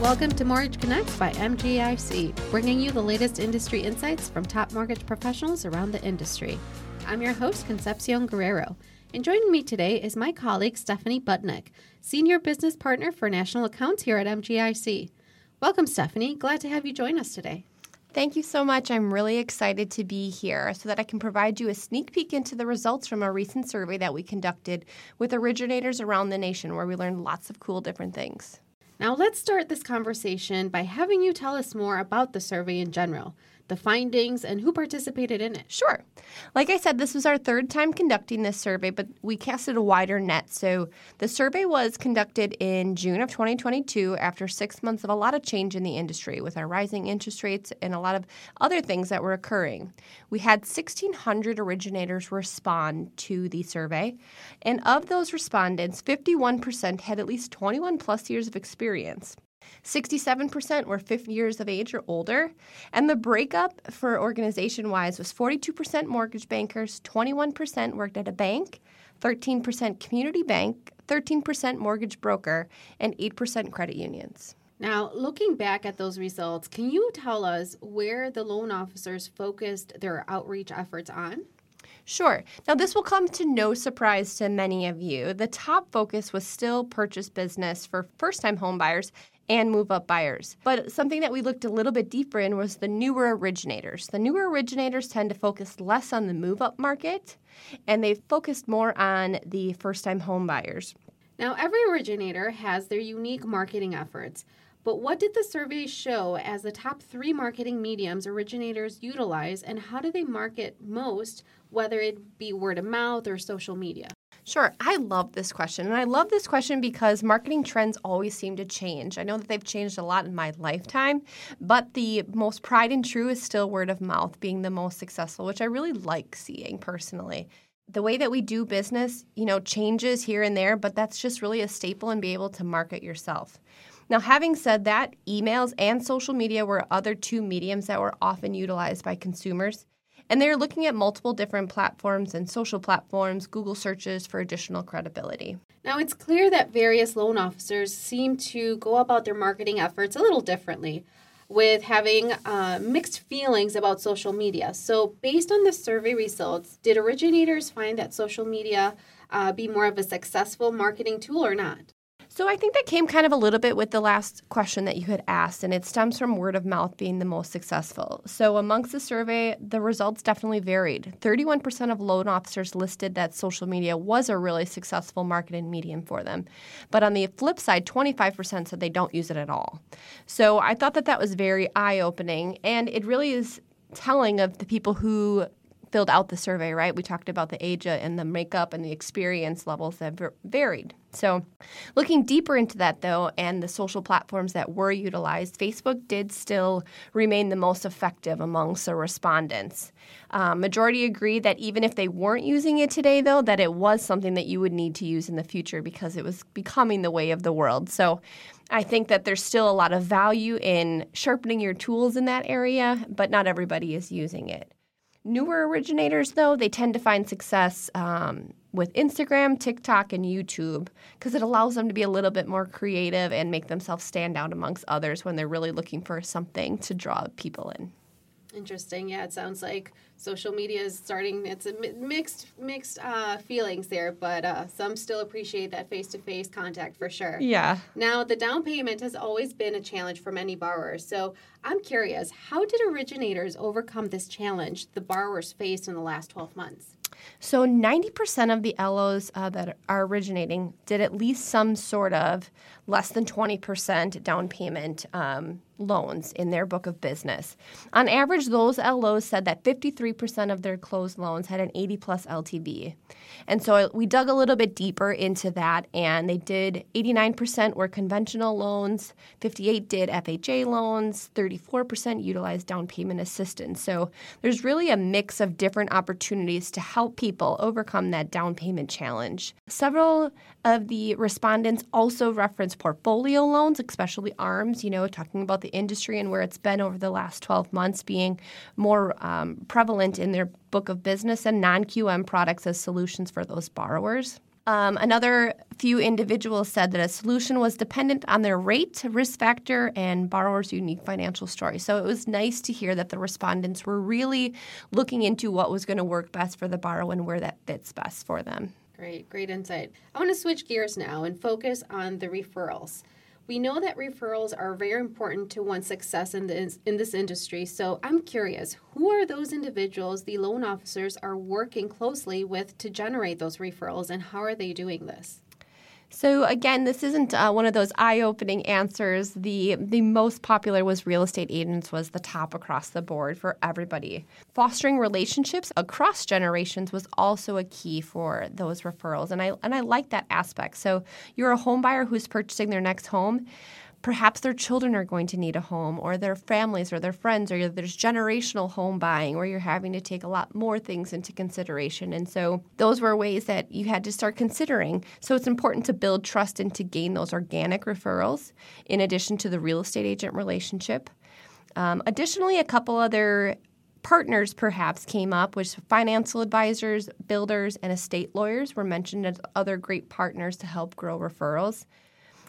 Welcome to Mortgage Connects by MGIC, bringing you the latest industry insights from top mortgage professionals around the industry. I'm your host, Concepcion Guerrero, and joining me today is my colleague, Stephanie Budnick, Senior Business Partner for National Accounts here at MGIC. Welcome, Stephanie. Glad to have you join us today. Thank you so much. I'm really excited to be here so that I can provide you a sneak peek into the results from a recent survey that we conducted with originators around the nation where we learned lots of cool different things. Now, let's start this conversation by having you tell us more about the survey in general the findings, and who participated in it? Sure. Like I said, this was our third time conducting this survey, but we casted a wider net. So the survey was conducted in June of 2022 after six months of a lot of change in the industry with our rising interest rates and a lot of other things that were occurring. We had 1,600 originators respond to the survey, and of those respondents, 51% had at least 21 plus years of experience. 67% were 50 years of age or older. And the breakup for organization wise was 42% mortgage bankers, 21% worked at a bank, 13% community bank, 13% mortgage broker, and 8% credit unions. Now, looking back at those results, can you tell us where the loan officers focused their outreach efforts on? Sure. Now, this will come to no surprise to many of you. The top focus was still purchase business for first time homebuyers and move up buyers. But something that we looked a little bit deeper in was the newer originators. The newer originators tend to focus less on the move up market and they focused more on the first time home buyers. Now, every originator has their unique marketing efforts. But what did the survey show as the top three marketing mediums originators utilize, and how do they market most, whether it be word of mouth or social media? Sure. I love this question. And I love this question because marketing trends always seem to change. I know that they've changed a lot in my lifetime, but the most pride and true is still word of mouth being the most successful, which I really like seeing personally. The way that we do business, you know, changes here and there, but that's just really a staple and be able to market yourself. Now, having said that, emails and social media were other two mediums that were often utilized by consumers. And they're looking at multiple different platforms and social platforms, Google searches for additional credibility. Now, it's clear that various loan officers seem to go about their marketing efforts a little differently, with having uh, mixed feelings about social media. So, based on the survey results, did originators find that social media uh, be more of a successful marketing tool or not? So I think that came kind of a little bit with the last question that you had asked, and it stems from word of mouth being the most successful. So amongst the survey, the results definitely varied. 31% of loan officers listed that social media was a really successful marketing medium for them. But on the flip side, 25% said they don't use it at all. So I thought that that was very eye opening, and it really is telling of the people who filled out the survey, right? We talked about the age and the makeup and the experience levels that varied. So, looking deeper into that though, and the social platforms that were utilized, Facebook did still remain the most effective amongst the respondents. Um, majority agreed that even if they weren't using it today, though, that it was something that you would need to use in the future because it was becoming the way of the world. So, I think that there's still a lot of value in sharpening your tools in that area, but not everybody is using it. Newer originators, though, they tend to find success um, with Instagram, TikTok, and YouTube because it allows them to be a little bit more creative and make themselves stand out amongst others when they're really looking for something to draw people in. Interesting. Yeah, it sounds like social media is starting. It's a mixed mixed uh, feelings there, but uh, some still appreciate that face to face contact for sure. Yeah. Now, the down payment has always been a challenge for many borrowers. So I'm curious, how did originators overcome this challenge the borrowers faced in the last 12 months? So 90% of the LOs uh, that are originating did at least some sort of less than 20% down payment um, loans in their book of business. On average, those LOs said that 53% of their closed loans had an 80 plus LTV. And so we dug a little bit deeper into that, and they did 89% were conventional loans, 58 did FHA loans, 34% utilized down payment assistance. So there's really a mix of different opportunities to help people overcome that down payment challenge. Several of the respondents also referenced portfolio loans, especially ARMs, you know, talking about the industry and where it's been over the last 12 months being more um, prevalent in their book of business and non QM products as solutions for those borrowers. Um, another few individuals said that a solution was dependent on their rate, risk factor, and borrower's unique financial story. So it was nice to hear that the respondents were really looking into what was going to work best for the borrower and where that fits best for them. Great, great insight. I want to switch gears now and focus on the referrals. We know that referrals are very important to one's success in this, in this industry. So I'm curious, who are those individuals the loan officers are working closely with to generate those referrals and how are they doing this? So again, this isn't uh, one of those eye-opening answers. The the most popular was real estate agents was the top across the board for everybody. Fostering relationships across generations was also a key for those referrals, and I and I like that aspect. So you're a home buyer who's purchasing their next home perhaps their children are going to need a home or their families or their friends or there's generational home buying where you're having to take a lot more things into consideration. And so those were ways that you had to start considering. So it's important to build trust and to gain those organic referrals in addition to the real estate agent relationship. Um, additionally a couple other partners perhaps came up, which financial advisors, builders, and estate lawyers were mentioned as other great partners to help grow referrals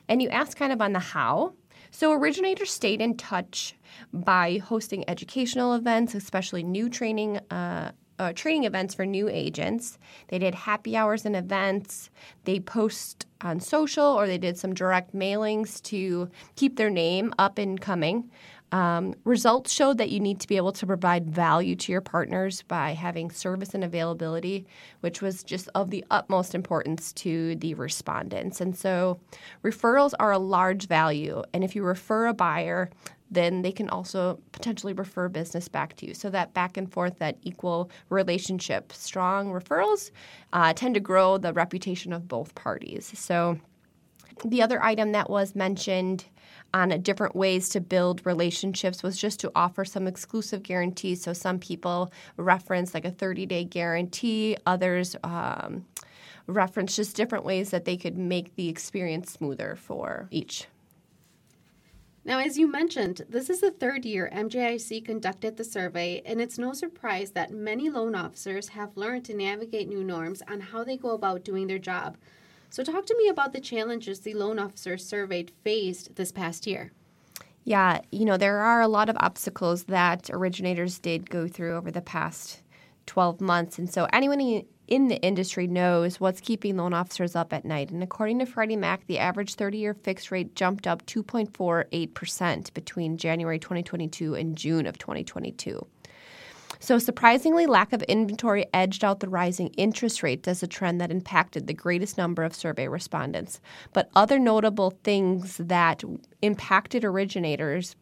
and you asked kind of on the how. So, originators stayed in touch by hosting educational events, especially new training. Uh, uh, training events for new agents. They did happy hours and events. They post on social or they did some direct mailings to keep their name up and coming. Um, results showed that you need to be able to provide value to your partners by having service and availability, which was just of the utmost importance to the respondents. And so, referrals are a large value. And if you refer a buyer, then they can also potentially refer business back to you. So that back and forth, that equal relationship, strong referrals uh, tend to grow the reputation of both parties. So the other item that was mentioned on different ways to build relationships was just to offer some exclusive guarantees. So some people reference like a 30 day guarantee, others um, reference just different ways that they could make the experience smoother for each. Now, as you mentioned, this is the third year MGIC conducted the survey, and it's no surprise that many loan officers have learned to navigate new norms on how they go about doing their job. So, talk to me about the challenges the loan officers surveyed faced this past year. Yeah, you know, there are a lot of obstacles that originators did go through over the past 12 months. And so, anyone in the industry knows what's keeping loan officers up at night. And according to Freddie Mac, the average 30 year fixed rate jumped up 2.48% between January 2022 and June of 2022. So, surprisingly, lack of inventory edged out the rising interest rates as a trend that impacted the greatest number of survey respondents. But other notable things that impacted originators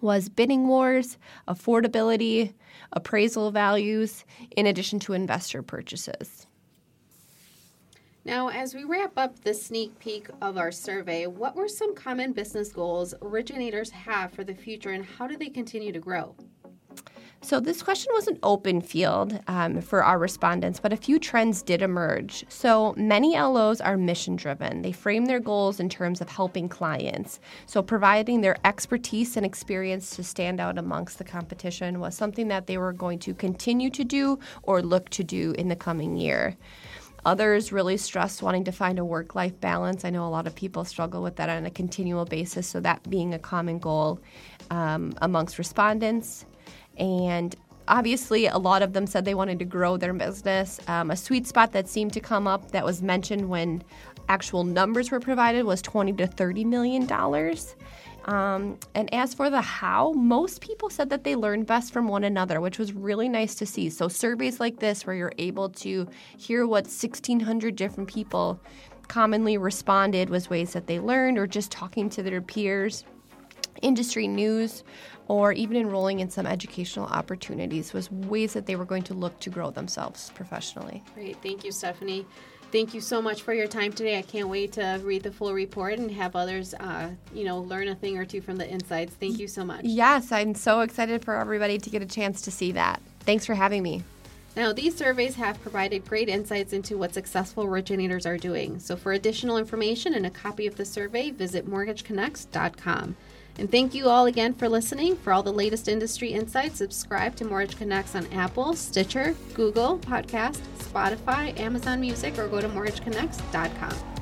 was bidding wars, affordability, appraisal values, in addition to investor purchases. Now, as we wrap up the sneak peek of our survey, what were some common business goals originators have for the future and how do they continue to grow? So, this question was an open field um, for our respondents, but a few trends did emerge. So, many LOs are mission driven. They frame their goals in terms of helping clients. So, providing their expertise and experience to stand out amongst the competition was something that they were going to continue to do or look to do in the coming year. Others really stress wanting to find a work life balance. I know a lot of people struggle with that on a continual basis, so that being a common goal um, amongst respondents. And obviously, a lot of them said they wanted to grow their business. Um, a sweet spot that seemed to come up that was mentioned when actual numbers were provided was 20 to 30 million dollars. Um, and as for the how, most people said that they learned best from one another, which was really nice to see. So, surveys like this, where you're able to hear what 1,600 different people commonly responded, was ways that they learned, or just talking to their peers. Industry news or even enrolling in some educational opportunities was ways that they were going to look to grow themselves professionally. Great. Thank you, Stephanie. Thank you so much for your time today. I can't wait to read the full report and have others, uh, you know, learn a thing or two from the insights. Thank you so much. Yes, I'm so excited for everybody to get a chance to see that. Thanks for having me. Now, these surveys have provided great insights into what successful originators are doing. So, for additional information and a copy of the survey, visit mortgageconnects.com. And thank you all again for listening. For all the latest industry insights, subscribe to Mortgage Connects on Apple, Stitcher, Google Podcast, Spotify, Amazon Music, or go to mortgageconnects.com.